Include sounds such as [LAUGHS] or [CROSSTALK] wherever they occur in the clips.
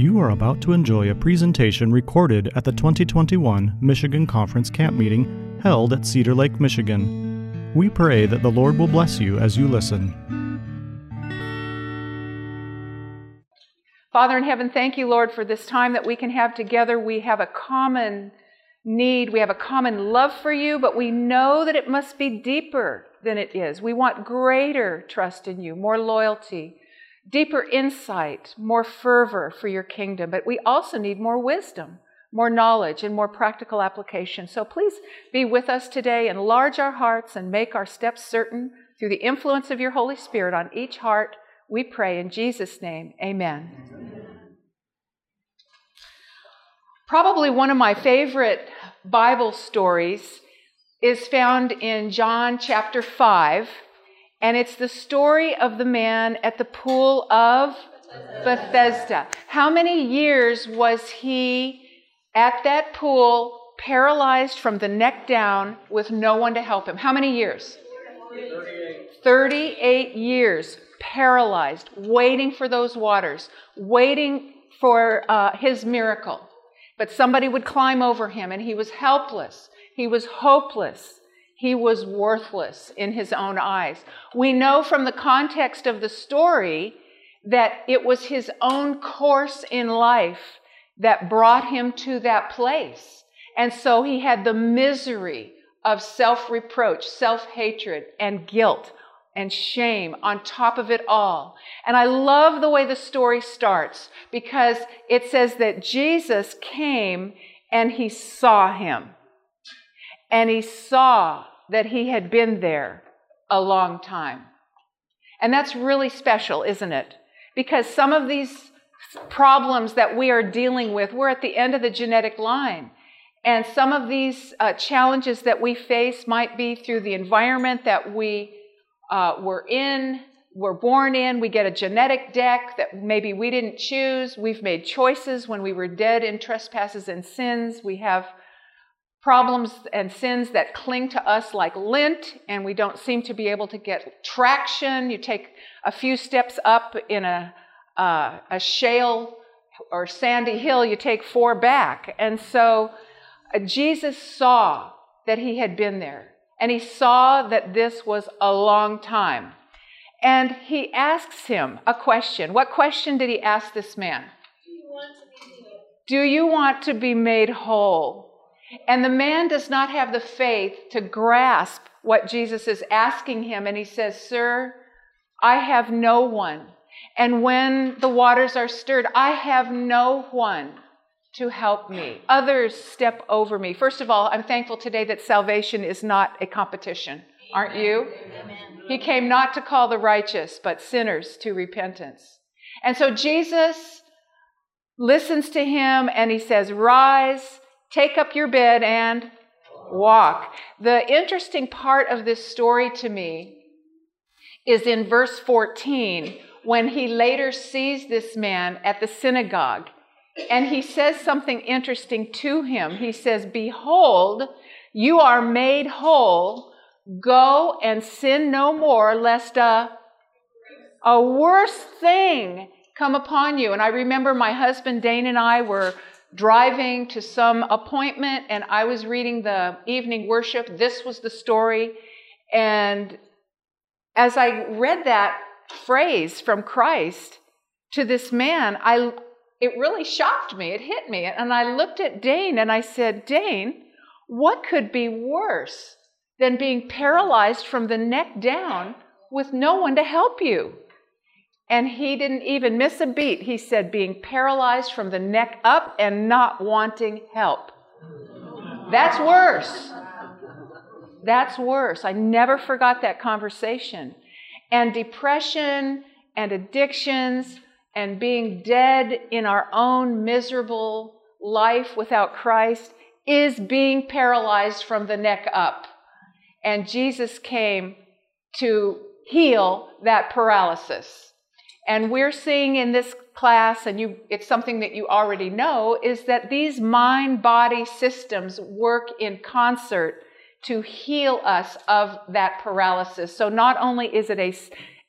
You are about to enjoy a presentation recorded at the 2021 Michigan Conference Camp Meeting held at Cedar Lake, Michigan. We pray that the Lord will bless you as you listen. Father in heaven, thank you, Lord, for this time that we can have together. We have a common need, we have a common love for you, but we know that it must be deeper than it is. We want greater trust in you, more loyalty deeper insight, more fervor for your kingdom, but we also need more wisdom, more knowledge, and more practical application. So please be with us today, enlarge our hearts, and make our steps certain through the influence of your Holy Spirit on each heart. We pray in Jesus' name. Amen. Amen. Probably one of my favorite Bible stories is found in John chapter 5 and it's the story of the man at the pool of Bethesda. How many years was he at that pool, paralyzed from the neck down, with no one to help him? How many years? 38. 38 years paralyzed, waiting for those waters, waiting for uh, his miracle. But somebody would climb over him, and he was helpless. He was hopeless he was worthless in his own eyes. We know from the context of the story that it was his own course in life that brought him to that place. And so he had the misery of self reproach, self hatred, and guilt and shame on top of it all. And I love the way the story starts because it says that Jesus came and he saw him. And he saw that he had been there a long time. And that's really special, isn't it? Because some of these problems that we are dealing with, we're at the end of the genetic line. And some of these uh, challenges that we face might be through the environment that we uh, were in, were born in. We get a genetic deck that maybe we didn't choose. We've made choices when we were dead in trespasses and sins. We have problems and sins that cling to us like lint, and we don't seem to be able to get traction. You take a few steps up in a, uh, a shale or sandy hill, you take four back. And so uh, Jesus saw that he had been there, and he saw that this was a long time. And he asks him a question. What question did he ask this man? Do you want to be made whole? And the man does not have the faith to grasp what Jesus is asking him. And he says, Sir, I have no one. And when the waters are stirred, I have no one to help me. Others step over me. First of all, I'm thankful today that salvation is not a competition. Aren't you? Amen. He came not to call the righteous, but sinners to repentance. And so Jesus listens to him and he says, Rise Take up your bed and walk. The interesting part of this story to me is in verse 14 when he later sees this man at the synagogue and he says something interesting to him. He says, Behold, you are made whole. Go and sin no more, lest a, a worse thing come upon you. And I remember my husband Dane and I were driving to some appointment and I was reading the evening worship. This was the story. And as I read that phrase from Christ to this man, I, it really shocked me. It hit me. And I looked at Dane and I said, Dane, what could be worse than being paralyzed from the neck down with no one to help you? And he didn't even miss a beat. He said, being paralyzed from the neck up and not wanting help. That's worse. That's worse. I never forgot that conversation. And depression and addictions and being dead in our own miserable life without Christ is being paralyzed from the neck up. And Jesus came to heal that paralysis. And we're seeing in this class, and you, it's something that you already know, is that these mind body systems work in concert to heal us of that paralysis. So not only is it a,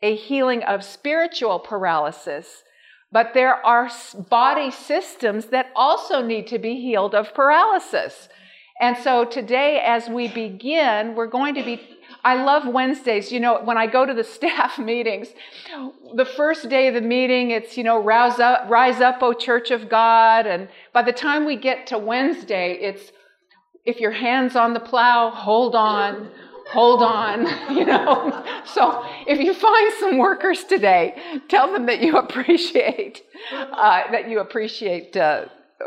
a healing of spiritual paralysis, but there are body systems that also need to be healed of paralysis. And so today, as we begin, we're going to be. I love Wednesdays. You know, when I go to the [LAUGHS] staff meetings, the first day of the meeting, it's, you know, rouse up, rise up, O Church of God. And by the time we get to Wednesday, it's, if your hand's on the plow, hold on, hold on, [LAUGHS] you know. [LAUGHS] So if you find some workers today, tell them that you appreciate, uh, that you appreciate, uh,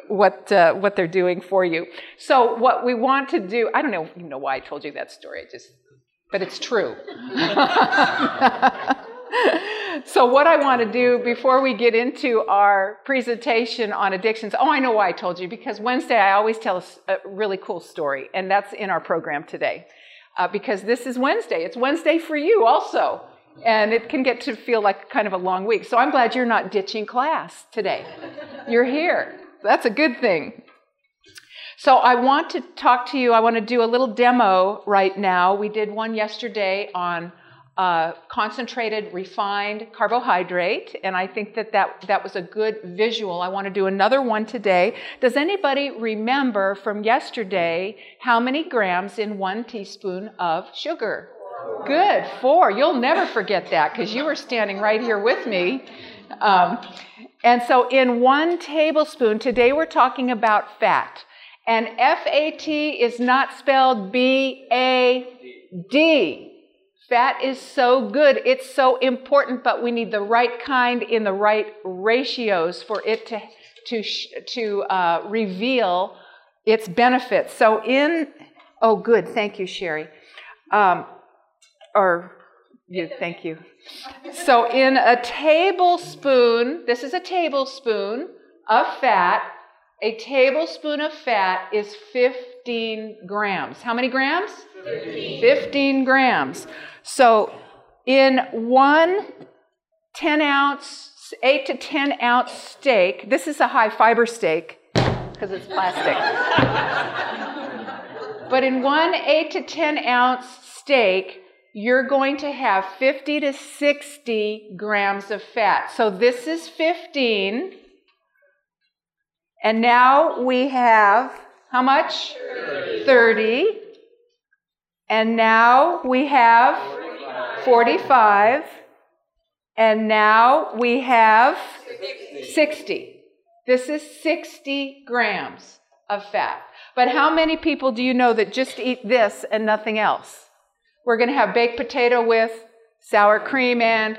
what uh, what they're doing for you. So what we want to do, I don't know, you know why I told you that story. I just, but it's true. [LAUGHS] so what I want to do before we get into our presentation on addictions. Oh, I know why I told you because Wednesday I always tell a, really cool story, and that's in our program today. Uh, because this is Wednesday. It's Wednesday for you also. And it can get to feel like kind of a long week. So I'm glad you're not ditching class today. You're here. That's a good thing. So I want to talk to you. I want to do a little demo right now. We did one yesterday on uh, concentrated refined carbohydrate, and I think that, that that was a good visual. I want to do another one today. Does anybody remember from yesterday how many grams in one teaspoon of sugar? Good, four. You'll never forget that because you were standing right here with me. Um, and so, in one tablespoon, today we're talking about fat. And FAT is not spelled B A D. Fat is so good, it's so important, but we need the right kind in the right ratios for it to, to, to uh, reveal its benefits. So, in, oh, good, thank you, Sherry. Um, or, yeah, thank you. So, in a tablespoon, this is a tablespoon of fat, a tablespoon of fat is 15 grams. How many grams? 15, 15 grams. So, in one 10 ounce, 8 to 10 ounce steak, this is a high fiber steak because it's plastic. [LAUGHS] but in one 8 to 10 ounce steak, you're going to have 50 to 60 grams of fat. So this is 15. And now we have how much? 30. 30. And now we have 45. And now we have 60. This is 60 grams of fat. But how many people do you know that just eat this and nothing else? We're going to have baked potato with sour cream and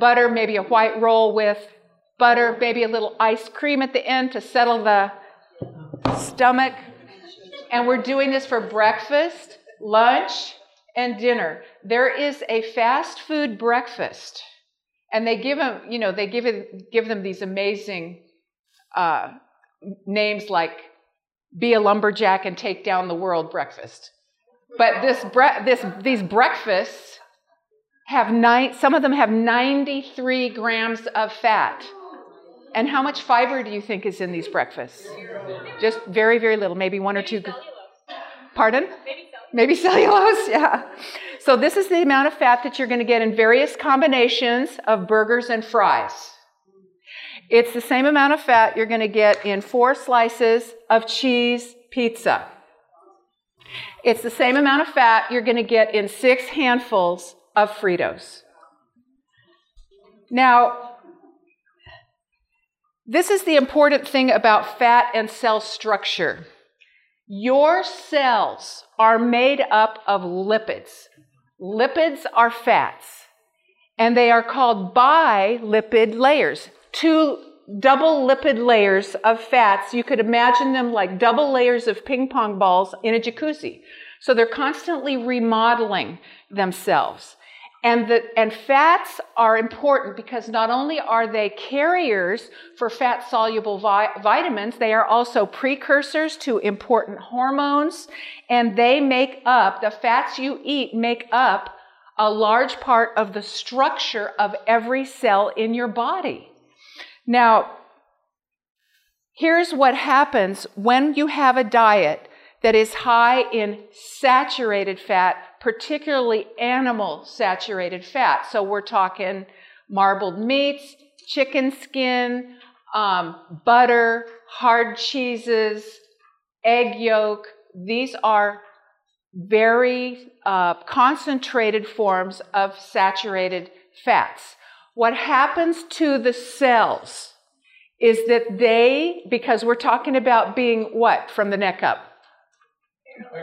butter, maybe a white roll with butter, maybe a little ice cream at the end to settle the stomach. And we're doing this for breakfast, lunch, and dinner. There is a fast food breakfast, and they give them, you know, they give it, give them these amazing uh, names like "Be a lumberjack and take down the world" breakfast. But this, bre- this, these breakfasts have nine, some of them have 93 grams of fat. And how much fiber do you think is in these breakfasts? Just very, very little, maybe one or two. Pardon? Maybe cellulose, [LAUGHS] yeah. So this is the amount of fat that you're going to get in various combinations of burgers and fries. It's the same amount of fat you're going to get in four slices of cheese pizza. It's the same amount of fat you're going to get in six handfuls of Fritos. Now, this is the important thing about fat and cell structure. Your cells are made up of lipids. Lipids are fats, and they are called bilipid layers. Two double lipid layers of fats. You could imagine them like double layers of ping pong balls in a jacuzzi. So they're constantly remodeling themselves. And, the, and fats are important because not only are they carriers for fat soluble vi- vitamins, they are also precursors to important hormones, and they make up, the fats you eat make up a large part of the structure of every cell in your body. Now, here's what happens when you have a diet that is high in saturated fat, particularly animal saturated fat. So we're talking marbled meats, chicken skin, um, butter, hard cheeses, egg yolk. These are very uh, concentrated forms of saturated fats. What happens to the cells is that they, because we're talking about being what from the neck up?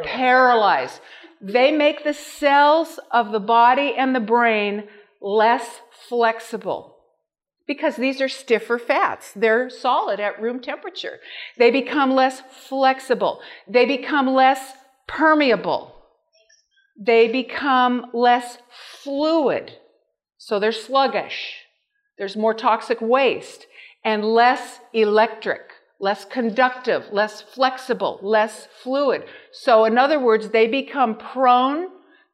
Paralyzed. They make the cells of the body and the brain less flexible because these are stiffer fats. They're solid at room temperature. They become less flexible. They become less permeable. They become less fluid. So they're sluggish. There's more toxic waste and less electric, less conductive, less flexible, less fluid. So, in other words, they become prone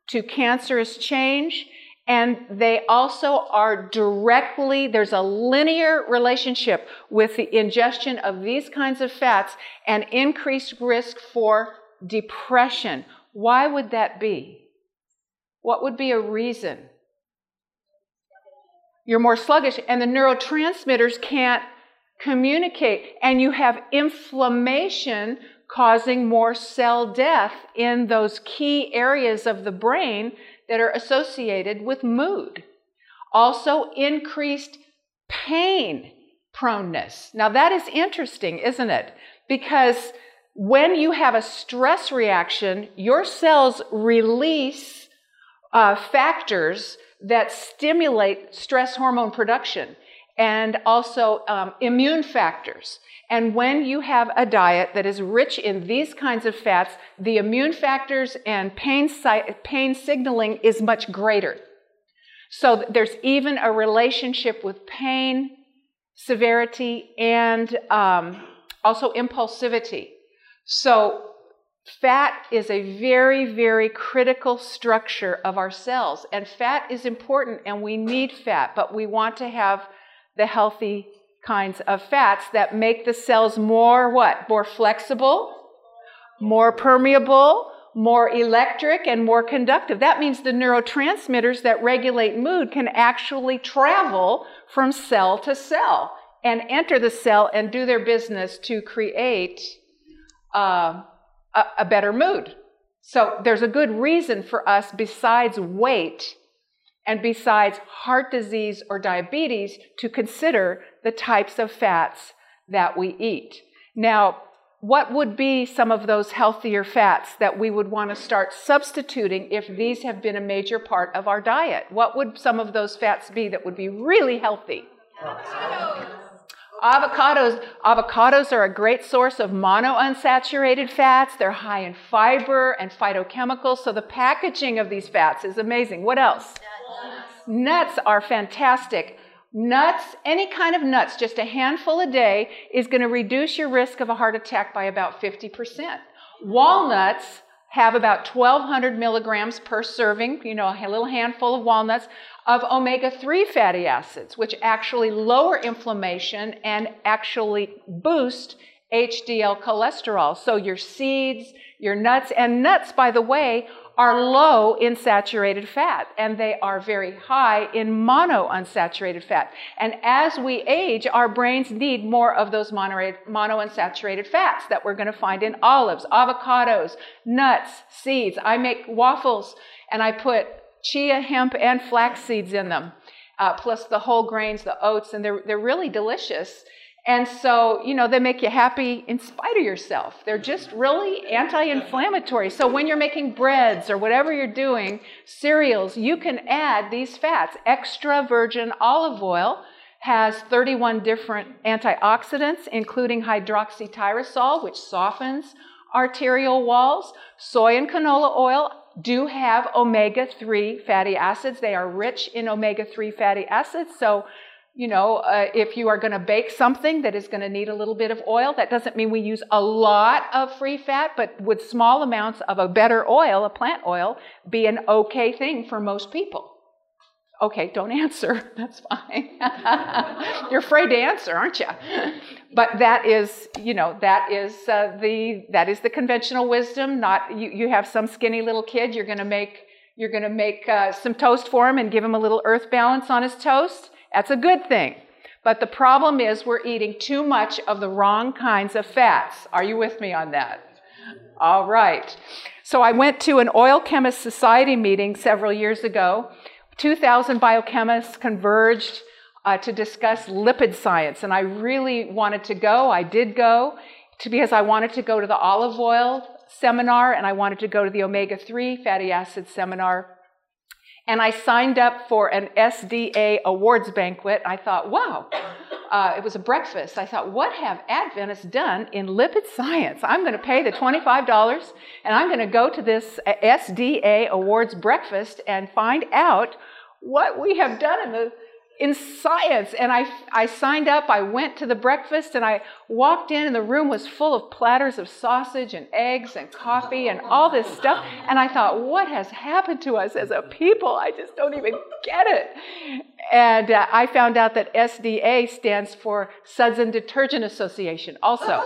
to cancerous change and they also are directly, there's a linear relationship with the ingestion of these kinds of fats and increased risk for depression. Why would that be? What would be a reason? You're more sluggish, and the neurotransmitters can't communicate, and you have inflammation causing more cell death in those key areas of the brain that are associated with mood. Also, increased pain proneness. Now, that is interesting, isn't it? Because when you have a stress reaction, your cells release uh, factors that stimulate stress hormone production and also um, immune factors. And when you have a diet that is rich in these kinds of fats, the immune factors and pain, pain signaling is much greater. So there's even a relationship with pain, severity, and um, also impulsivity. So fat is a very, very critical structure of our cells. And fat is important, and we need fat, but we want to have the healthy kinds of fats that make the cells more what? More flexible, more permeable, more electric, and more conductive. That means the neurotransmitters that regulate mood can actually travel from cell to cell and enter the cell and do their business to create uh, a, a better mood. So there's a good reason for us, besides weight, and besides heart disease or diabetes, to consider the types of fats that we eat. Now, what would be some of those healthier fats that we would want to start substituting if these have been a major part of our diet? What would some of those fats be that would be really healthy? Avocados, avocados are a great source of monounsaturated fats. They're high in fiber and phytochemicals, so the packaging of these fats is amazing. What else? Nuts are fantastic. Nuts, any kind of nuts, just a handful a day, is going to reduce your risk of a heart attack by about 50%. Walnuts have about 1,200 milligrams per serving, you know, a little handful of walnuts, of omega 3 fatty acids, which actually lower inflammation and actually boost HDL cholesterol. So your seeds, your nuts, and nuts, by the way, are low in saturated fat and they are very high in monounsaturated fat. And as we age, our brains need more of those monounsaturated fats that we're going to find in olives, avocados, nuts, seeds. I make waffles and I put chia, hemp, and flax seeds in them, uh, plus the whole grains, the oats, and they're, they're really delicious. And so, you know, they make you happy in spite of yourself. They're just really anti inflammatory. So, when you're making breads or whatever you're doing, cereals, you can add these fats. Extra virgin olive oil has 31 different antioxidants, including hydroxytyrosol, which softens arterial walls. Soy and canola oil do have omega 3 fatty acids. They are rich in omega 3 fatty acids. So, you know, uh, if you are going to bake something that is going to need a little bit of oil, that doesn't mean we use a lot of free fat, but would small amounts of a better oil, a plant oil, be an okay thing for most people? Okay, don't [LAUGHS] answer. That's fine. [LAUGHS] You're afraid to answer, aren't you? But that is, you know, that is uh, the that is the conventional wisdom. Not you. You have some skinny little kid. You're going to make You're going to make uh, some toast for him and give him a little earth balance on his toast. That's a good thing. But the problem is we're eating too much of the wrong kinds of fats. Are you with me on that? All right. So I went to an Oil Chemist Society meeting several years ago. 2,000 biochemists converged uh, to discuss lipid science, and I really wanted to go. I did go to, because I wanted to go to the olive oil seminar and I wanted to go to the omega 3 fatty acid seminar. And I signed up for an SDA awards banquet. I thought, wow, uh, it was a breakfast. I thought, what have Adventists done in lipid science? I'm going to pay the $25 and I'm going to go to this SDA awards breakfast and find out what we have done in the in science. And I, I signed up, I went to the breakfast, and I walked in, and the room was full of platters of sausage and eggs and coffee and all this stuff. And I thought, what has happened to us as a people? I just don't even get it. And uh, I found out that SDA stands for Suds and Detergent Association also.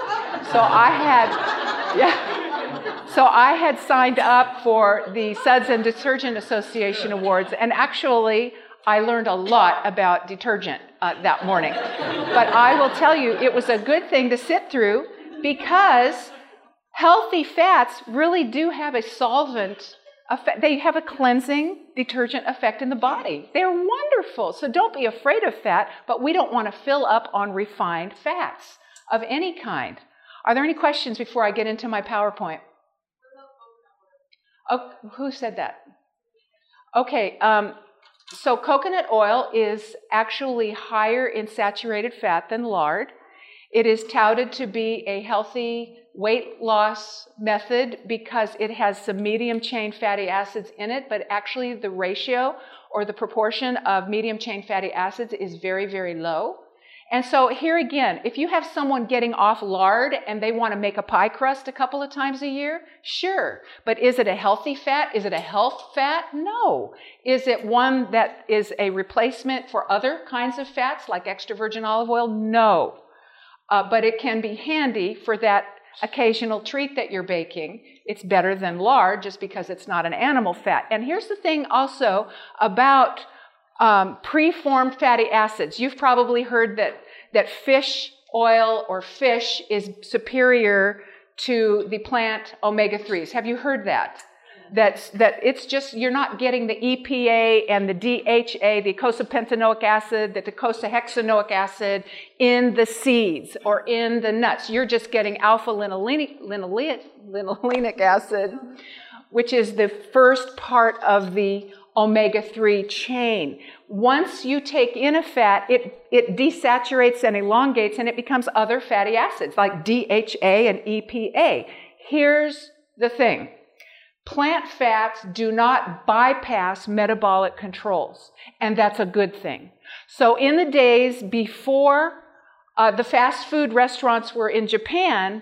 So I had, [LAUGHS] yeah. So I had signed up for the Suds and Detergent Association Awards, and actually, I learned a lot about detergent uh, that morning. But I will tell you, it was a good thing to sit through because healthy fats really do have a solvent effect. They have a cleansing detergent effect in the body. They're wonderful. So don't be afraid of fat, but we don't want to fill up on refined fats of any kind. Are there any questions before I get into my PowerPoint? Oh, who said that? Okay, um, so, coconut oil is actually higher in saturated fat than lard. It is touted to be a healthy weight loss method because it has some medium chain fatty acids in it, but actually the ratio or the proportion of medium chain fatty acids is very, very low. And so here again, if you have someone getting off lard and they want to make a pie crust a couple of times a year, sure. But is it a healthy fat? Is it a health fat? No. Is it one that is a replacement for other kinds of fats like extra virgin olive oil? No. Uh, but it can be handy for that occasional treat that you're baking. It's better than lard just because it's not an animal fat. And here's the thing also about um, preformed fatty acids. You've probably heard that, that fish oil or fish is superior to the plant omega 3s. Have you heard that? That's, that it's just, you're not getting the EPA and the DHA, the eicosapentaenoic acid, the docosahexaenoic acid in the seeds or in the nuts. You're just getting alpha linolenic, linolenic acid, which is the first part of the omega 3 chain. Once you take in a fat, it, it desaturates and elongates and it becomes other fatty acids like DHA and EPA. Here's the thing plant fats do not bypass metabolic controls, and that's a good thing. So, in the days before uh, the fast food restaurants were in Japan,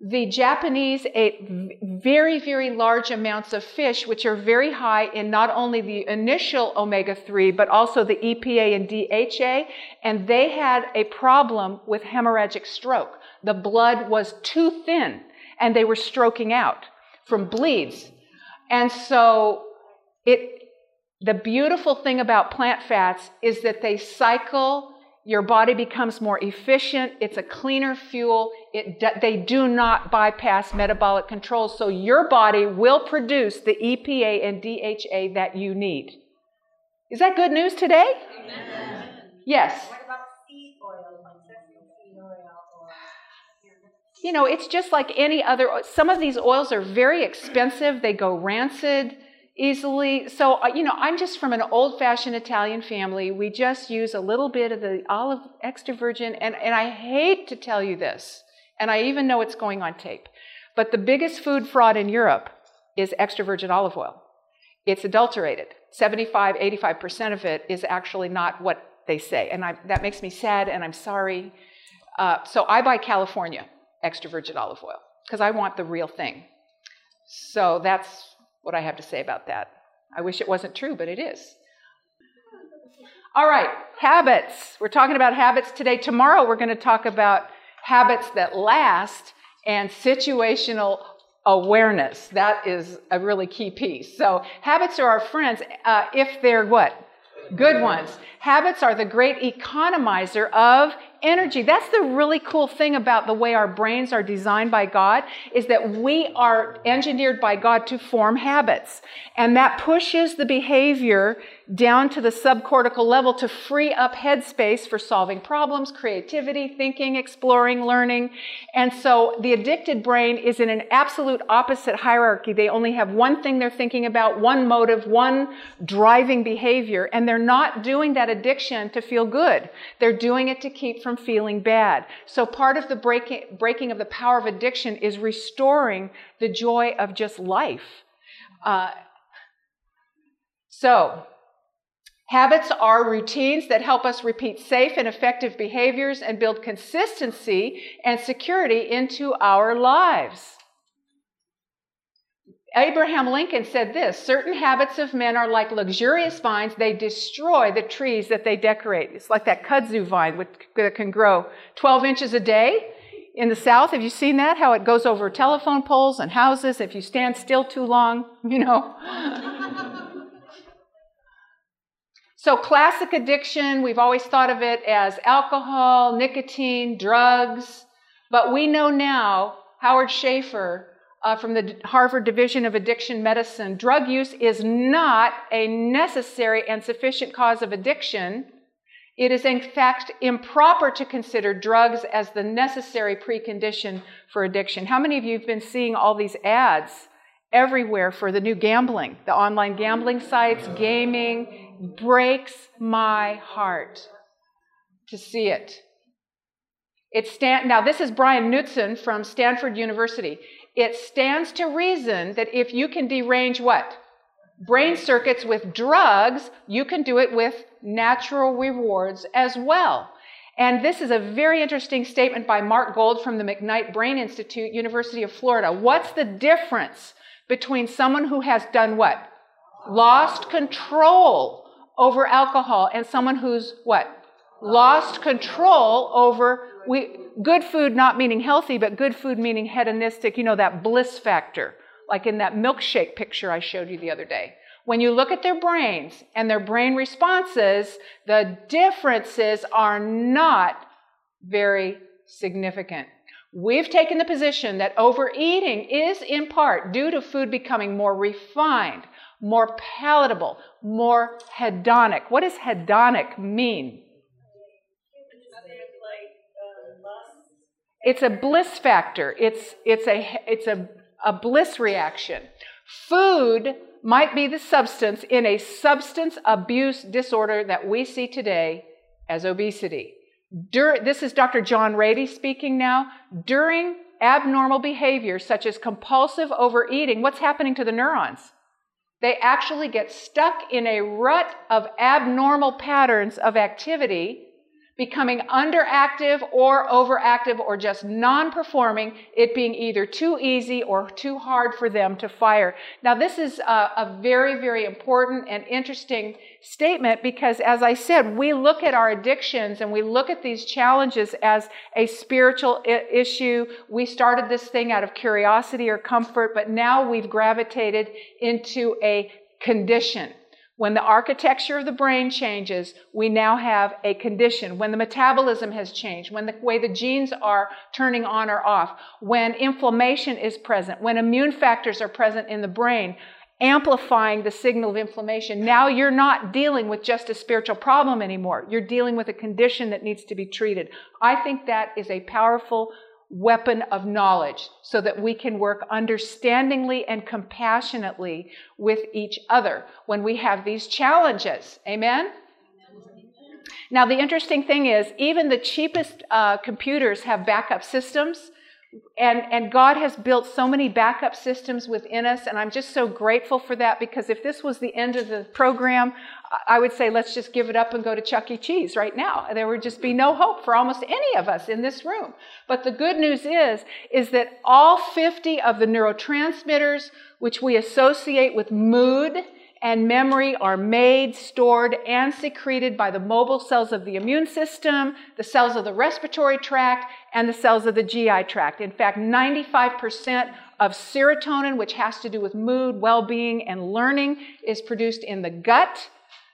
the Japanese ate very, very large amounts of fish, which are very high in not only the initial omega 3, but also the EPA and DHA. And they had a problem with hemorrhagic stroke. The blood was too thin, and they were stroking out from bleeds. And so, it, the beautiful thing about plant fats is that they cycle your body becomes more efficient. It's a cleaner fuel. It, they do not bypass metabolic control, so your body will produce the EPA and DHA that you need. Is that good news today? Amen. Yes. What about seed oil, like seed oil? Or... You know, it's just like any other. Some of these oils are very expensive. They go rancid easily. So, uh, you know, I'm just from an old fashioned Italian family. We just use a little bit of the olive extra virgin. And, and I hate to tell you this, and I even know it's going on tape, but the biggest food fraud in Europe is extra virgin olive oil. It's adulterated. 75, 85% of it is actually not what they say. And I, that makes me sad, and I'm sorry. Uh, so I buy California extra virgin olive oil because I want the real thing. So that's what I have to say about that. I wish it wasn't true, but it is. All right, habits. We're talking about habits today. Tomorrow, we're going to talk about habits that last and situational awareness. That is a really key piece. So habits are our friends uh, if they're what? Good ones. Habits are the great economizer of energy. That's the really cool thing about the way our brains are designed by God is that we are engineered by God to form habits. And that pushes the behavior down to the subcortical level to free up headspace for solving problems, creativity, thinking, exploring, learning. And so the addicted brain is in an absolute opposite hierarchy. They only have one thing they're thinking about, one motive, one driving behavior, and they're not doing that addiction to feel good. They're doing it to keep from feeling bad. So part of the breaking, breaking of the power of addiction is restoring the joy of just life. Uh, so, Habits are routines that help us repeat safe and effective behaviors and build consistency and security into our lives. Abraham Lincoln said this certain habits of men are like luxurious vines, they destroy the trees that they decorate. It's like that kudzu vine that can grow 12 inches a day. In the South, have you seen that? How it goes over telephone poles and houses if you stand still too long, [LAUGHS] you know. So, classic addiction, we've always thought of it as alcohol, nicotine, drugs, but we know now, Howard Shaffer uh, from the Harvard Division of Addiction Medicine drug use is not a necessary and sufficient cause of addiction. It is, in fact, improper to consider drugs as the necessary precondition for addiction. How many of you have been seeing all these ads everywhere for the new gambling, the online gambling sites, gaming? Breaks my heart to see it. It stand, now, this is Brian Knutson from Stanford University it stands to reason that if you can derange what? Brain circuits with drugs, you can do it with natural rewards as well. And this is a very interesting statement by Mark Gold from the McKnight Brain Institute, University of Florida. What's the difference between someone who has done what? Lost control over alcohol and someone who's what? Lost control over we good food not meaning healthy, but good food meaning hedonistic, you know, that bliss factor, like in that milkshake picture I showed you the other day. When you look at their brains and their brain responses, the differences are not very significant. We've taken the position that overeating is in part due to food becoming more refined, more palatable, more hedonic. What does hedonic mean? It's a bliss factor. It's, it's, a, it's a, a bliss reaction. Food might be the substance in a substance abuse disorder that we see today as obesity. Dur- this is Dr. John Ratey speaking now. During abnormal behavior, such as compulsive overeating, what's happening to the neurons? They actually get stuck in a rut of abnormal patterns of activity becoming underactive or overactive or just non performing, it being either too easy or too hard for them to fire. Now, this is a, a, very, very important and interesting statement because, as I said, we look at our addictions and we look at these challenges as a spiritual I- issue. We started this thing out of curiosity or comfort, but now we've gravitated into a condition. When the architecture of the brain changes, we now have a condition. When the metabolism has changed, when the way the genes are turning on or off, when inflammation is present, when immune factors are present in the brain, amplifying the signal of inflammation. Now you're not dealing with just a spiritual problem anymore. You're dealing with a condition that needs to be treated. I think that is a powerful weapon of knowledge so that we can work understandingly and compassionately with each other when we have these challenges. Amen? Now, the interesting thing is, even the cheapest uh, computers have backup systems. And, and God has built so many backup systems within us, and I'm just so grateful for that because if this was the end of the program, I would say let's just give it up and go to Chuck E. Cheese right now. There would just be no hope for almost any of us in this room. But the good news is, is that all 50 of the neurotransmitters which we associate with mood and memory are made, stored, and secreted by the mobile cells of the immune system, the cells of the respiratory tract, and the cells of the GI tract. In fact, 95% of serotonin, which has to do with mood, well being, and learning, is produced in the gut,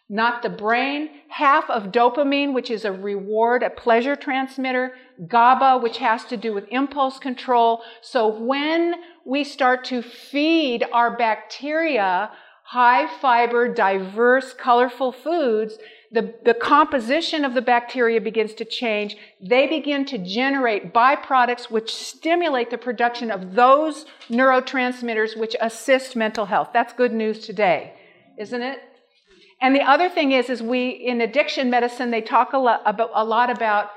not the brain. Half of dopamine, which is a reward, a pleasure transmitter. GABA, which has to do with impulse control. So when we start to feed our bacteria high fiber, diverse, colorful foods, the, the composition of the bacteria begins to change. They begin to generate byproducts which stimulate the production of those neurotransmitters which assist mental health. That's good news today, isn't it? And the other thing is, is we in addiction medicine they talk a lot about, a lot about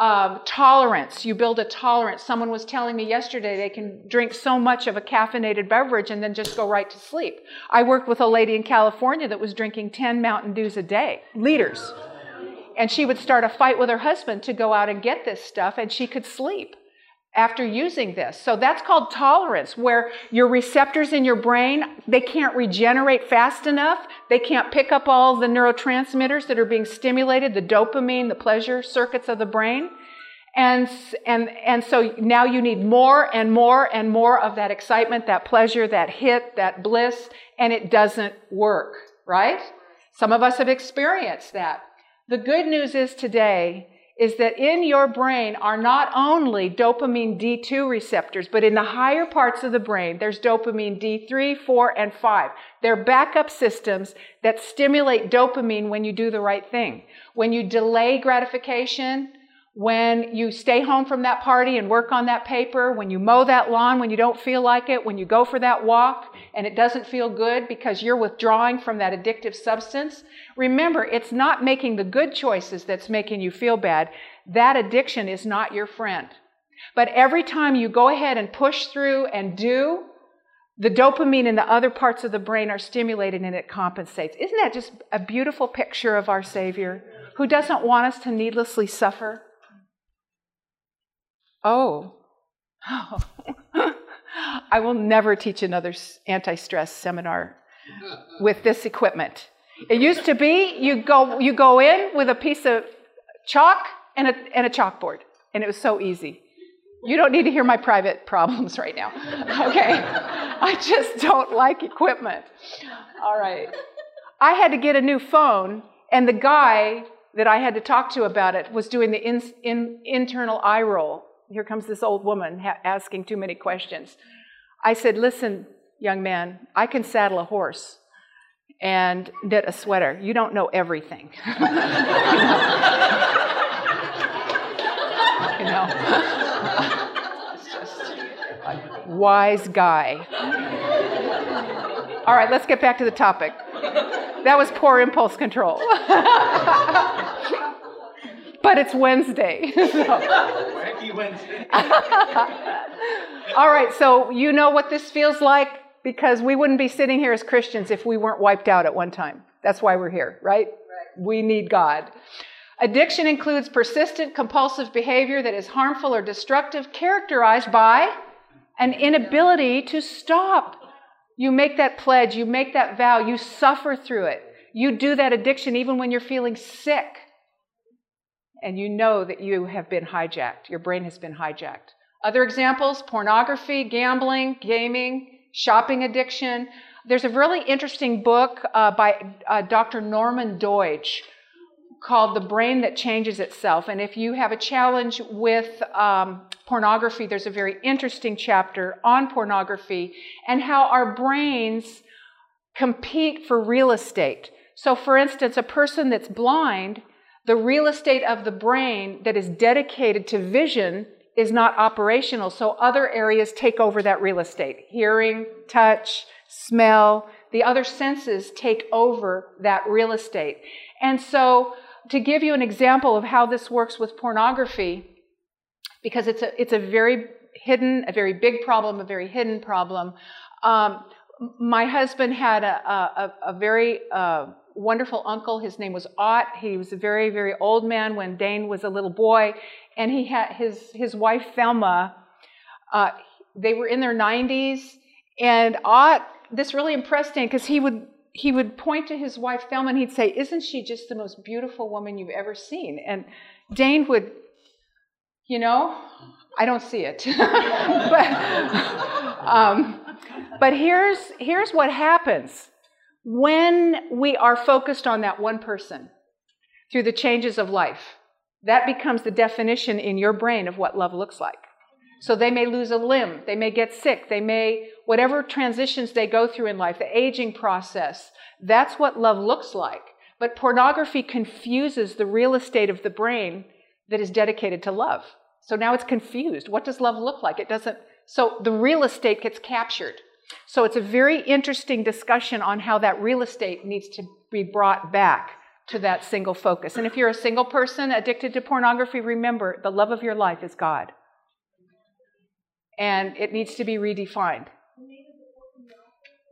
um, tolerance. You build a tolerance. Someone was telling me yesterday they can drink so much of a caffeinated beverage and then just go right to sleep. I worked with a lady in California that was drinking 10 Mountain Dews a day, liters. And she would start a fight with her husband to go out and get this stuff, and she could sleep after using this. So that's called tolerance, where your receptors in your brain, they can't regenerate fast enough. They can't pick up all the neurotransmitters that are being stimulated, the dopamine, the pleasure circuits of the brain. And, and, and so now you need more and more and more of that excitement, that pleasure, that hit, that bliss, and it doesn't work, right? Some of us have experienced that. The good news is today is that in your brain are not only dopamine D2 receptors, but in the higher parts of the brain, there's dopamine D3, 4, and 5. They're backup systems that stimulate dopamine when you do the right thing. When you delay gratification, when you stay home from that party and work on that paper, when you mow that lawn when you don't feel like it, when you go for that walk and it doesn't feel good because you're withdrawing from that addictive substance, remember, it's not making the good choices that's making you feel bad. That addiction is not your friend. But every time you go ahead and push through and do, the dopamine in the other parts of the brain are stimulated and it compensates. Isn't that just a beautiful picture of our Savior who doesn't want us to needlessly suffer? Oh. [LAUGHS] oh. I will never teach another anti stress seminar with this equipment. It used to be you go, you go in with a piece of chalk and a, and a chalkboard, and it was so easy. You don't need to hear my private [LAUGHS] problems right now. [LAUGHS] Okay. I just don't like equipment. All right. I had to get a new phone, and the guy that I had to talk to about it was doing the in, in, internal eye roll here comes this old woman asking too many questions. I said, Listen, young man, I can saddle a horse and knit a sweater. You don't know everything. [LAUGHS] you know? wise guy. All right, let's get back to the topic. That was poor impulse control [LAUGHS] but it's Wednesday. [LAUGHS] Wacky Wednesday. All right, so you know what this feels like because we wouldn't be sitting here as Christians if we weren't wiped out at one time. That's why we're here, right? right. We need God. Addiction includes persistent compulsive behavior that is harmful or destructive, characterized by an inability to stop. You make that pledge, you make that vow, you suffer through it. You do that addiction even when you're feeling sick and you know that you have been hijacked. Your brain has been hijacked. Other examples pornography, gambling, gaming, shopping addiction. There's a really interesting book uh, by uh, Dr. Norman Doidge called The Brain That Changes Itself. And if you have a challenge with um, pornography, there's a very interesting chapter on pornography and how our brains compete for real estate. So, for instance, a person that's blind the real estate of the brain that is dedicated to vision is not operational, so other areas take over that real estate. Hearing, touch, smell, the other senses take over that real estate. And so, to give you an example of how this works with pornography, because it's a, it's a very hidden, a very big problem, a very hidden problem. Um, my husband had a, a, a very uh, wonderful uncle. His name was Ott. He was a very, very old man when Dane was a little boy, and he had his his wife Thelma. Uh, they were in their 90s, and Ott. This really impressed Dane because he would he would point to his wife Thelma and he'd say, "Isn't she just the most beautiful woman you've ever seen?" And Dane would, you know, I don't see it. [LAUGHS] but, [LAUGHS] um, but here's, here's what happens when we are focused on that one person through the changes of life. That becomes the definition in your brain of what love looks like. So they may lose a limb, they may get sick, they may, whatever transitions they go through in life, the aging process, that's what love looks like. But pornography confuses the real estate of the brain that is dedicated to love. So now it's confused. What does love look like? It doesn't. So the real estate gets captured. So it's a very interesting discussion on how that real estate needs to be brought back to that single focus. And if you're a single person addicted to pornography, remember the love of your life is God. And it needs to be redefined.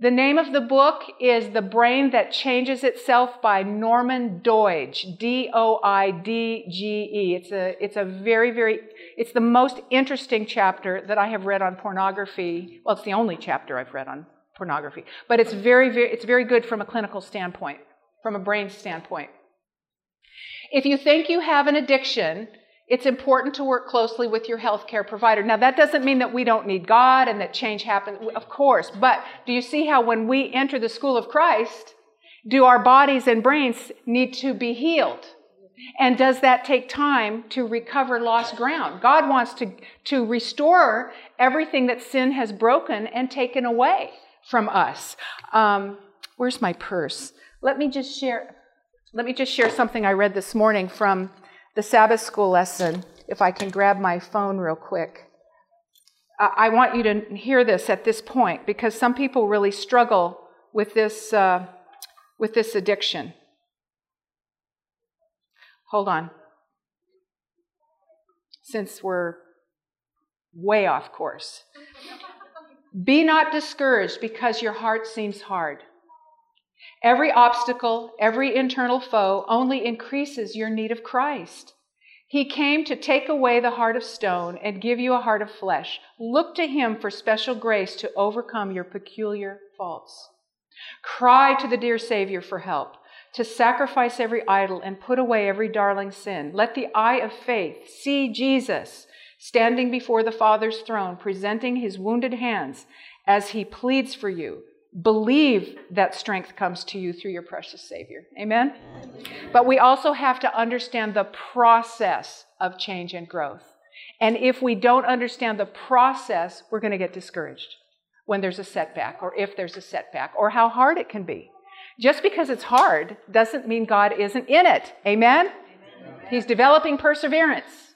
The name of the book is The Brain That Changes Itself by Norman Doidge, D O I D G E. It's a, it's a very, very, it's the most interesting chapter that I have read on pornography. Well, it's the only chapter I've read on pornography, but it's very, very, it's very good from a clinical standpoint, from a brain standpoint. If you think you have an addiction, it's important to work closely with your healthcare provider. Now, that doesn't mean that we don't need God and that change happens, of course, but do you see how when we enter the school of Christ, do our bodies and brains need to be healed? And does that take time to recover lost ground? God wants to, to restore everything that sin has broken and taken away from us. Um, where's my purse? Let me just share. Let me just share something I read this morning from the Sabbath school lesson, if I can grab my phone real quick. I want you to hear this at this point because some people really struggle with this, uh, with this addiction. Hold on. Since we're way off course. Be not discouraged because your heart seems hard. Every obstacle, every internal foe only increases your need of Christ. He came to take away the heart of stone and give you a heart of flesh. Look to him for special grace to overcome your peculiar faults. Cry to the dear Savior for help, to sacrifice every idol and put away every darling sin. Let the eye of faith see Jesus standing before the Father's throne, presenting his wounded hands as he pleads for you believe that strength comes to you through your precious Savior. Amen? But we also have to understand the process of change and growth. And if we don't understand the process, we're going to get discouraged when there's a setback or if there's a setback or how hard it can be. Just because it's hard doesn't mean God isn't in it. Amen? Amen. He's developing perseverance.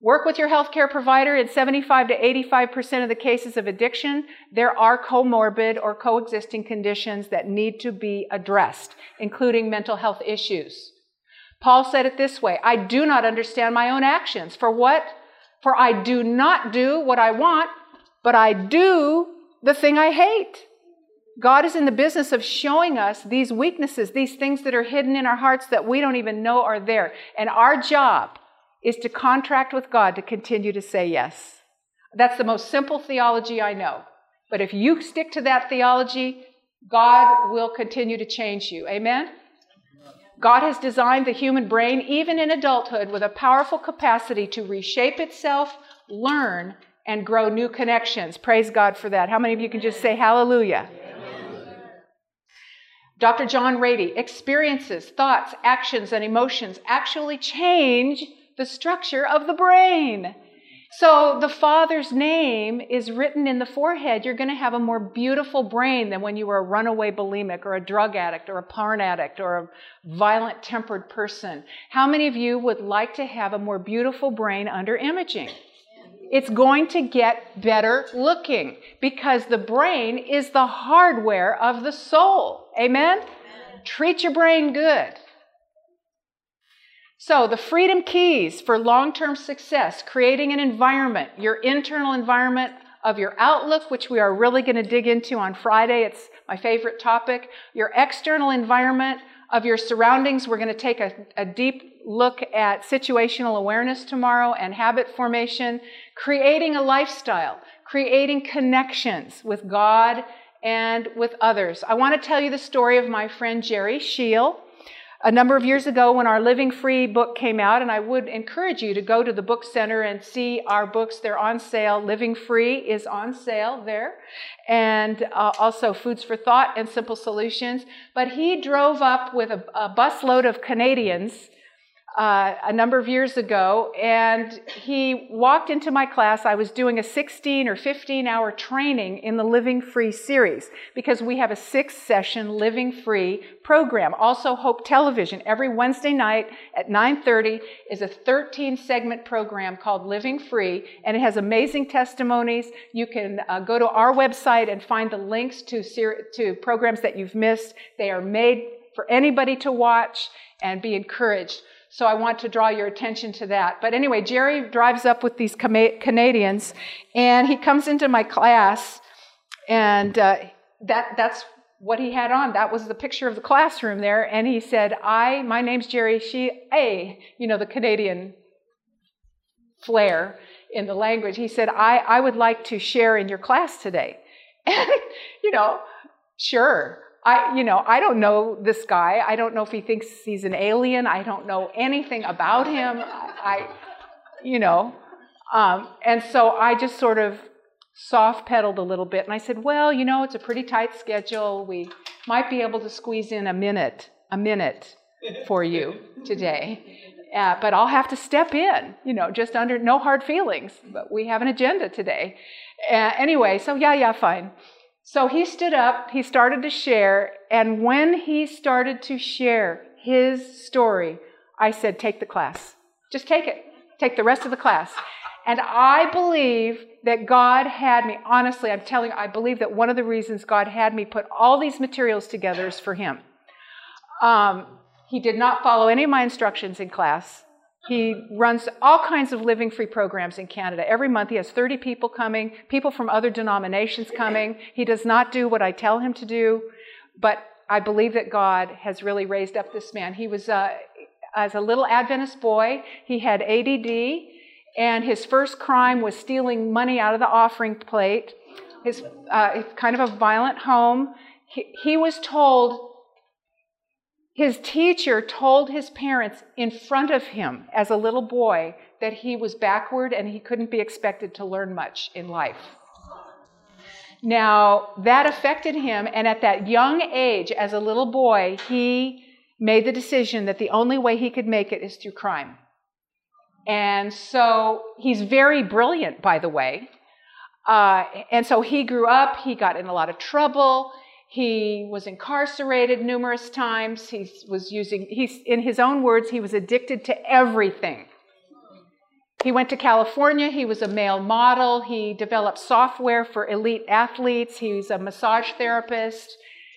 Work with your healthcare provider. In 75 to 85% of the cases of addiction, there are comorbid or coexisting conditions that need to be addressed, including mental health issues. Paul said it this way I do not understand my own actions. For what? For I do not do what I want, but I do the thing I hate. God is in the business of showing us these weaknesses, these things that are hidden in our hearts that we don't even know are there. And our job is to contract with God to continue to say yes. That's the most simple theology I know. But if you stick to that theology, God will continue to change you. Amen? God has designed the human brain, even in adulthood, with a powerful capacity to reshape itself, learn, and grow new connections. Praise God for that. How many of you can just say hallelujah? Dr. John Ratey, experiences, thoughts, actions, and emotions actually change the structure of the brain. So the father's name is written in the forehead. You're going to have a more beautiful brain than when you were a runaway bulimic or a drug addict or a porn addict or a violent tempered person. How many of you would like to have a more beautiful brain under imaging? It's going to get better looking because the brain is the hardware of the soul. Amen? Amen. Treat your brain good. So, the freedom keys for long term success creating an environment, your internal environment of your outlook, which we are really going to dig into on Friday. It's my favorite topic. Your external environment of your surroundings. We're going to take a, a deep look at situational awareness tomorrow and habit formation, creating a lifestyle, creating connections with God and with others. I want to tell you the story of my friend Jerry Scheel. A number of years ago when our Living Free book came out, and I would encourage you to go to the book center and see our books. They're on sale. Living Free is on sale there, and uh, also Foods for Thought and Simple Solutions. But he drove up with a, a busload of Canadians uh, a number of years ago, and he walked into my class. I was doing a 16 or 15 hour training in the Living Free series because we have a six session Living Free program. Also, Hope Television every Wednesday night at 9:30 is a 13 segment program called Living Free, and it has amazing testimonies. You can uh, go to our website and find the links to ser- to programs that you've missed. They are made for anybody to watch and be encouraged. So I want to draw your attention to that. But anyway, Jerry drives up with these Canadians, and he comes into my class, and uh, that that's what he had on. That was the picture of the classroom there. And he said, "I, my name's Jerry. She, a, you know, the Canadian flair in the language. He said, I, I would like to share in your class today. [LAUGHS] And, you know, sure. I, you know, I don't know this guy. I don't know if he thinks he's an alien. I don't know anything about him. I, you know, um, and so I just sort of soft pedaled a little bit, and I said, "Well, you know, it's a pretty tight schedule. We might be able to squeeze in a minute, a minute for you today." Uh, but I'll have to step in, you know, just under no hard feelings. But we have an agenda today. Uh, anyway, so yeah, yeah, fine. So he stood up, he started to share, and when he started to share his story, I said, Take the class. Just take it. Take the rest of the class. And I believe that God had me, honestly, I'm telling you, I believe that one of the reasons God had me put all these materials together is for him. Um, he did not follow any of my instructions in class. He runs all kinds of living free programs in Canada. Every month he has 30 people coming, people from other denominations coming. He does not do what I tell him to do, but I believe that God has really raised up this man. He was, uh, as a little Adventist boy, he had ADD, and his first crime was stealing money out of the offering plate. His uh, kind of a violent home. He, he was told his teacher told his parents in front of him as a little boy that he was backward and he couldn't be expected to learn much in life. Now, that affected him, and at that young age, as a little boy, he made the decision that the only way he could make it is through crime. And so he's very brilliant, by the way. Uh, and so he grew up, he got in a lot of trouble. He was incarcerated numerous times. He was using, he's, in his own words, he was addicted to everything. He went to California. He was a male model. He developed software for elite athletes. He was a massage therapist.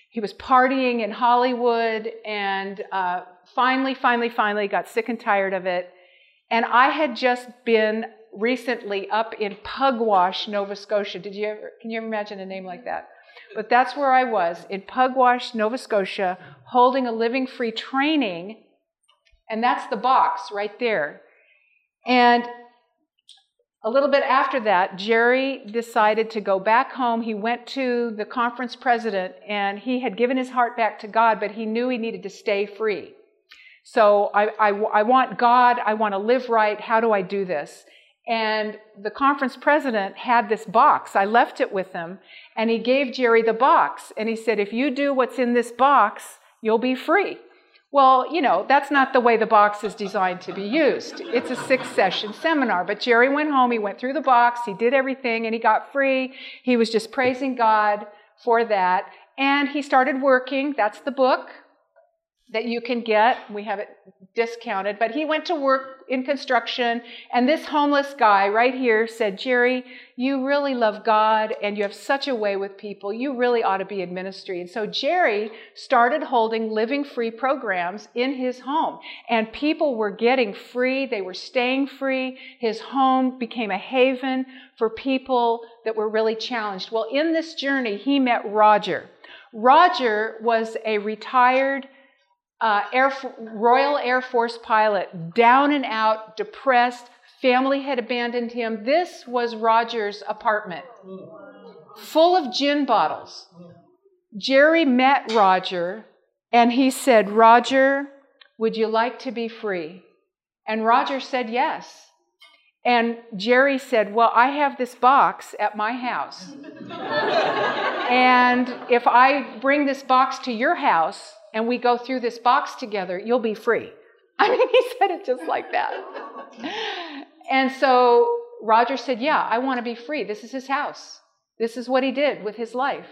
He was partying in Hollywood and uh, finally, finally, finally got sick and tired of it. And I had just been recently up in Pugwash, Nova Scotia. Did you ever, can you imagine a name like that? But that's where I was in Pugwash, Nova Scotia, holding a living free training. And that's the box right there. And a little bit after that, Jerry decided to go back home. He went to the conference president and he had given his heart back to God, but he knew he needed to stay free. So I, I, I want God, I want to live right. How do I do this? And the conference president had this box. I left it with him, and he gave Jerry the box. And he said, If you do what's in this box, you'll be free. Well, you know, that's not the way the box is designed to be used. It's a six session seminar. But Jerry went home, he went through the box, he did everything, and he got free. He was just praising God for that. And he started working. That's the book that you can get. We have it discounted, but he went to work in construction. And this homeless guy right here said, Jerry, you really love God and you have such a way with people. You really ought to be in ministry. And so Jerry started holding living free programs in his home. And people were getting free, they were staying free. His home became a haven for people that were really challenged. Well, in this journey, he met Roger. Roger was a retired uh, Air, Royal Air Force pilot, down and out, depressed. Family had abandoned him. This was Roger's apartment, full of gin bottles. Jerry met Roger and he said, Roger, Would you like to be free? And Roger said yes. And Jerry said, Well, I have this box at my house. [LAUGHS] and if I bring this box to your house and we go through this box together, you'll be free. [LAUGHS] I mean, he said it just like that. and so Roger said, Yeah, I want to be free. This is his house. This is what he did with his life.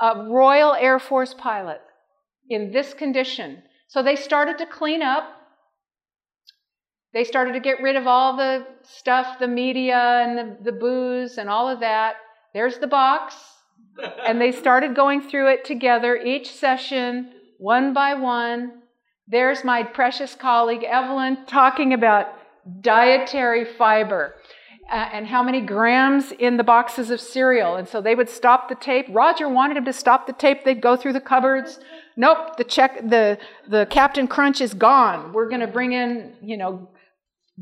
A Royal Air Force pilot in this condition. So they started to clean up they started to get rid of all the stuff, the media and the, the booze and all of that. There's the box. And they started going through it together, each session, one by one. There's my precious colleague Evelyn talking about dietary fiber uh, and how many grams in the boxes of cereal. And so they would stop the tape. Roger wanted him to stop the tape. They'd go through the cupboards. Nope, the check, the the Captain Crunch is gone. We're going to bring in, you know,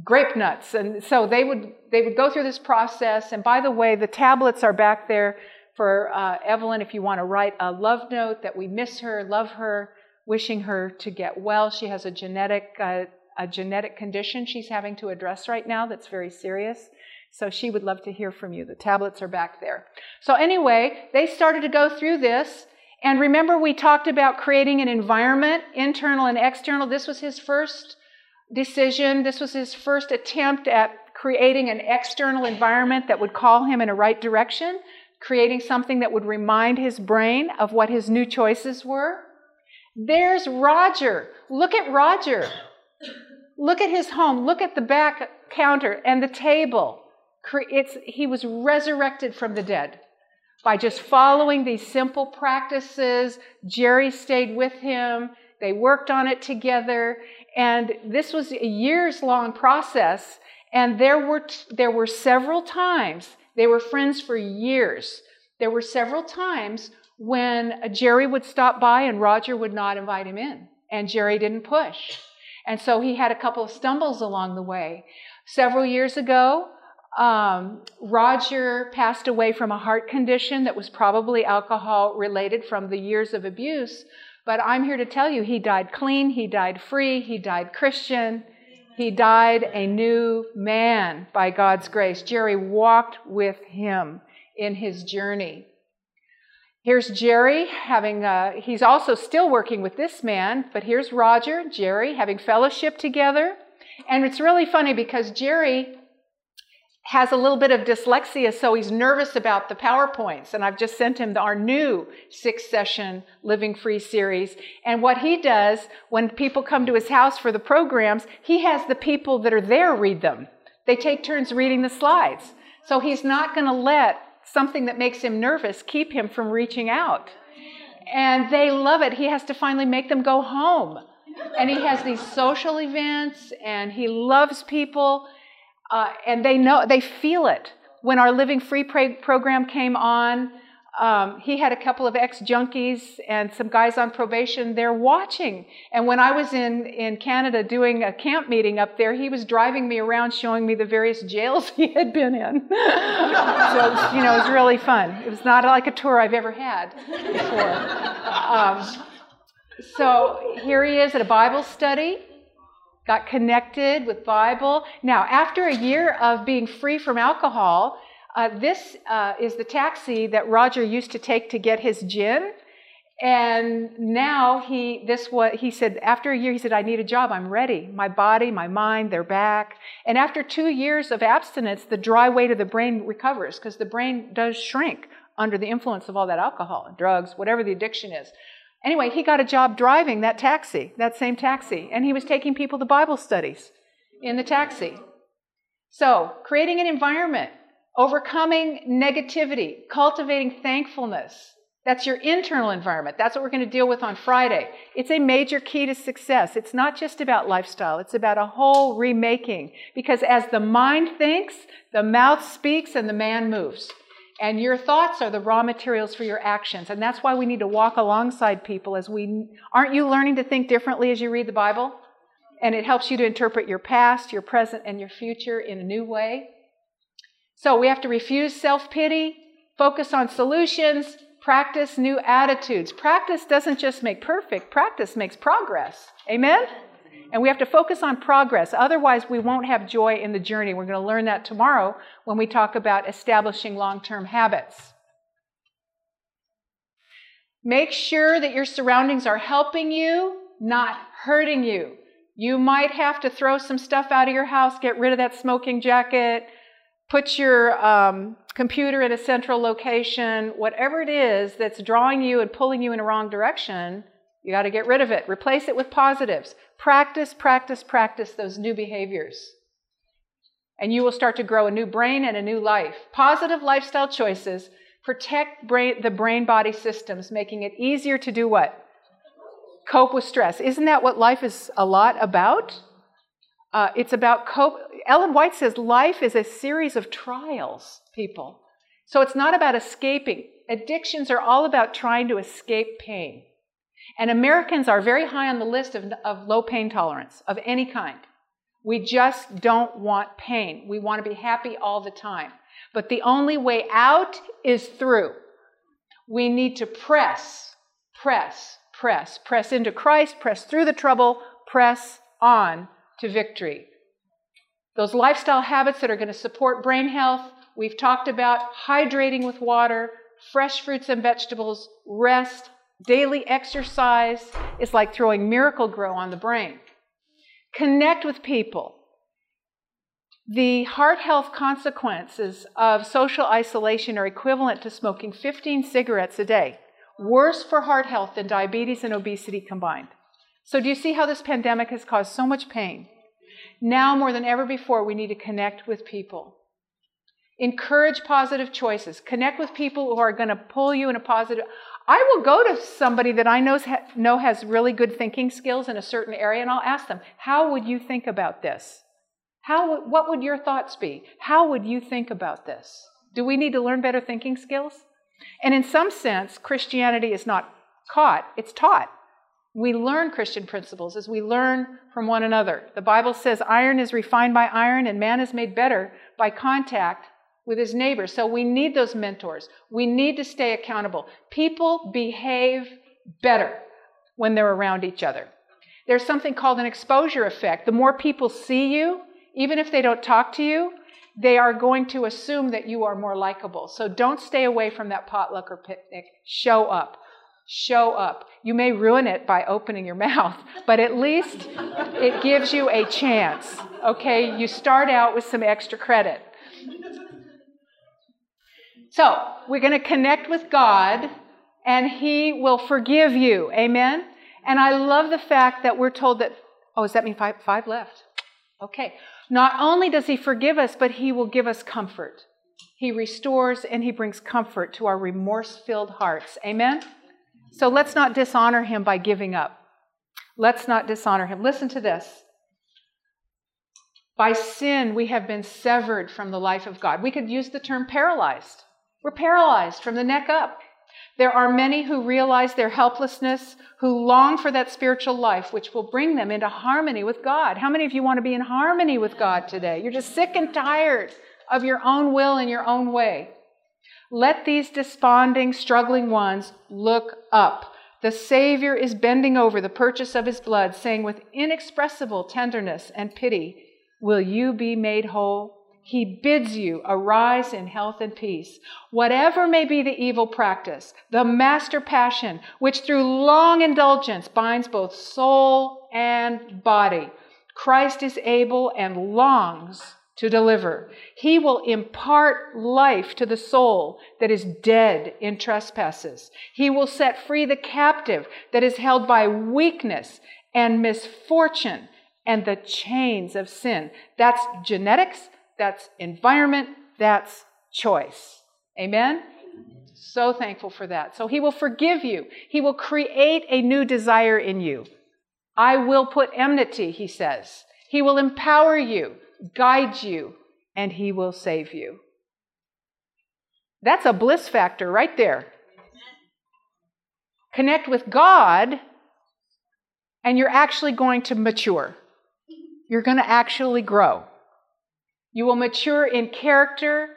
grape nuts. And so they would, they would go through this process. And by the way, the tablets are back there for uh, Evelyn if you want to write a love note that we miss her, love her, wishing her to get well. She has a genetic, uh, a genetic condition she's having to address right now that's very serious. So she would love to hear from you. The tablets are back there. So anyway, they started to go through this. And remember, we talked about creating an environment, internal and external. This was his first decision. This was his first attempt at creating an external environment that would call him in a right direction, creating something that would remind his brain of what his new choices were. There's Roger. Look at Roger. Look at his home. Look at the back counter and the table. It's, he was resurrected from the dead by just following these simple practices. Jerry stayed with him. They worked on it together. And this was a years long process. And there were, there were several times, they were friends for years. There were several times when Jerry would stop by and Roger would not invite him in. And Jerry didn't push. And so he had a couple of stumbles along the way. Several years ago, um, Roger passed away from a heart condition that was probably alcohol related from the years of abuse. But I'm here to tell you, he died clean, he died free, he died Christian, he died a new man by God's grace. Jerry walked with him in his journey. Here's Jerry having, uh, he's also still working with this man, but here's Roger, Jerry having fellowship together. And it's really funny because Jerry has a little bit of dyslexia, so he's nervous about the PowerPoints. And I've just sent him our new six session Living Free series. And what he does when people come to his house for the programs, he has the people that are there read them. They take turns reading the slides. So he's not going to let something that makes him nervous keep him from reaching out. And they love it. He has to finally make them go home. And he has these social events and he loves people uh, and they know, they feel it. When our Living Free program came on, um, he had a couple of ex junkies and some guys on probation there watching. And when I was in, in Canada doing a camp meeting up there, he was driving me around showing me the various jails [LAUGHS] he had been in. [LAUGHS] so, you know, it was really fun. It was not like a tour I've ever had before. Um, so here he is at a Bible study got connected with Bible. Now, after a year of being free from alcohol, uh, this uh, is the taxi that Roger used to take to get his gin. And now he, this what he said, after a year, he said, I need a job. I'm ready. My body, my mind, they're back. And after two years of abstinence, the dry weight of the brain recovers because the brain does shrink under the influence of all that alcohol, and drugs, whatever the addiction is. Anyway, he got a job driving that taxi, that same taxi, and he was taking people to Bible studies in the taxi. So, creating an environment, overcoming negativity, cultivating thankfulness. That's your internal environment. That's what we're going to deal with on Friday. It's a major key to success. It's not just about lifestyle, it's about a whole remaking. Because as the mind thinks, the mouth speaks, and the man moves. And your thoughts are the raw materials for your actions. And that's why we need to walk alongside people as we aren't you learning to think differently as you read the Bible? And it helps you to interpret your past, your present, and your future in a new way. So we have to refuse self pity, focus on solutions, practice new attitudes. Practice doesn't just make perfect, practice makes progress. Amen? And we have to focus on progress. Otherwise, we won't have joy in the journey. We're going to learn that tomorrow when we talk about establishing long term habits. Make sure that your surroundings are helping you, not hurting you. You might have to throw some stuff out of your house, get rid of that smoking jacket, put your um, computer in a central location, whatever it is that's drawing you and pulling you in a wrong direction, you got to get rid of it. Replace it with positives. Practice, practice, practice those new behaviors. And you will start to grow a new brain and a new life. Positive lifestyle choices protect brain, the brain body systems, making it easier to do what? Cope with stress. Isn't that what life is a lot about? Uh, it's about cope. Ellen White says life is a series of trials, people. So it's not about escaping. Addictions are all about trying to escape pain. And Americans are very high on the list of, of low pain tolerance of any kind. We just don't want pain. We want to be happy all the time. But the only way out is through. We need to press, press, press, press into Christ, press through the trouble, press on to victory. Those lifestyle habits that are going to support brain health, we've talked about hydrating with water, fresh fruits and vegetables, rest, daily exercise is like throwing miracle grow on the brain. Connect with people. The heart health consequences of social isolation are equivalent to smoking 15 cigarettes a day, worse for heart health than diabetes and obesity combined. So, do you see how this pandemic has caused so much pain? Now, more than ever before, we need to connect with people. Encourage positive choices. Connect with people who are going to pull you in a positive. I will go to somebody that I know has really good thinking skills in a certain area and I'll ask them, How would you think about this? How, what would your thoughts be? How would you think about this? Do we need to learn better thinking skills? And in some sense, Christianity is not caught, it's taught. We learn Christian principles as we learn from one another. The Bible says iron is refined by iron and man is made better by contact with his neighbor. So we need those mentors. We need to stay accountable. People behave better when they're around each other. There's something called an exposure effect. The more people see you, even if they don't talk to you, they are going to assume that you are more likable. So don't stay away from that potluck or picnic. Show up. Show up. You may ruin it by opening your [LAUGHS] mouth, but at least it gives you a chance. Okay? You start out with some extra credit. So, we're going to connect with God and He will forgive you. Amen? And I love the fact that we're told that, oh, does that mean five, five left? Okay. Not only does He forgive us, but He will give us comfort. He restores and He brings comfort to our remorse filled hearts. Amen? So let's not dishonor Him by giving up. Let's not dishonor Him. Listen to this. By sin, we have been severed from the life of God. We could use the term paralyzed. We're paralyzed from the neck up. There are many who realize their helplessness, who long for that spiritual life, which will bring them into harmony with God. How many of you want to be in harmony with God today? You're just sick and tired of your own will and your own way. Let these desponding, struggling ones look up. The Savior is bending over the purchase of his blood, saying with inexpressible tenderness and pity, Will you be made whole? He bids you arise in health and peace. Whatever may be the evil practice, the master passion, which through long indulgence binds both soul and body, Christ is able and longs to deliver. He will impart life to the soul that is dead in trespasses. He will set free the captive that is held by weakness and misfortune and the chains of sin. That's genetics that's environment, that's choice. Amen? So thankful for that. So he will forgive you, he will create a new desire in you. I will put enmity, he says. He will empower you, guide you, and he will save you. That's a bliss factor right there. Connect with God, and you're actually going to mature. You're going to actually grow. You will mature in character,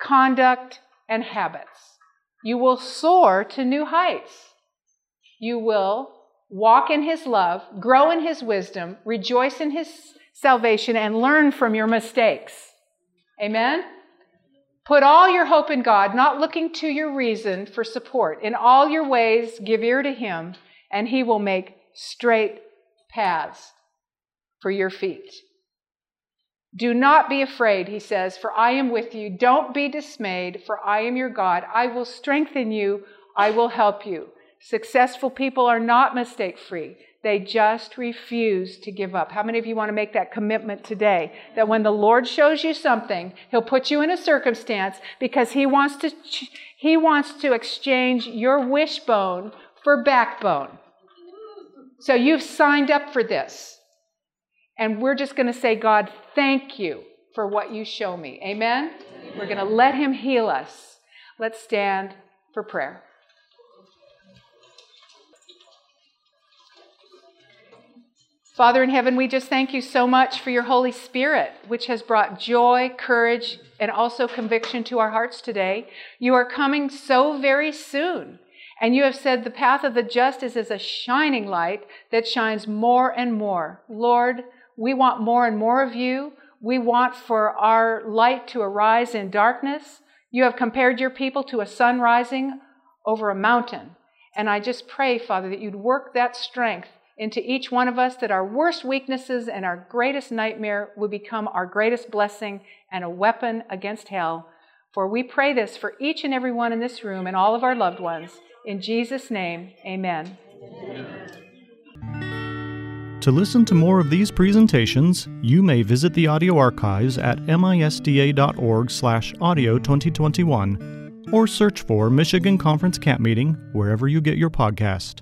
conduct, and habits. You will soar to new heights. You will walk in His love, grow in His wisdom, rejoice in His salvation, and learn from your mistakes. Amen? Put all your hope in God, not looking to your reason for support. In all your ways, give ear to Him, and He will make straight paths for your feet. Do not be afraid, he says, for I am with you. Don't be dismayed, for I am your God. I will strengthen you, I will help you. Successful people are not mistake free. They just refuse to give up. How many of you want to make that commitment today? That when the Lord shows you something, He'll put you in a circumstance because He wants to, He wants to exchange your wishbone for backbone. So you've signed up for this. And we're just going to say, God, thank you for what you show me. Amen? Amen. We're going to let Him heal us. Let's stand for prayer. Father in heaven, we just thank you so much for your Holy Spirit, which has brought joy, courage, and also conviction to our hearts today. You are coming so very soon. And you have said the path of the just is as a shining light that shines more and more. Lord, we want more and more of you. We want for our light to arise in darkness. You have compared your people to a sun rising over a mountain. And I just pray, Father, that you'd work that strength into each one of us, that our worst weaknesses and our greatest nightmare would become our greatest blessing and a weapon against hell. For we pray this for each and every one in this room and all of our loved ones. In Jesus' name, amen. To listen to more of these presentations, you may visit the audio archives at misda.org/audio2021 or search for Michigan Conference Camp Meeting wherever you get your podcast.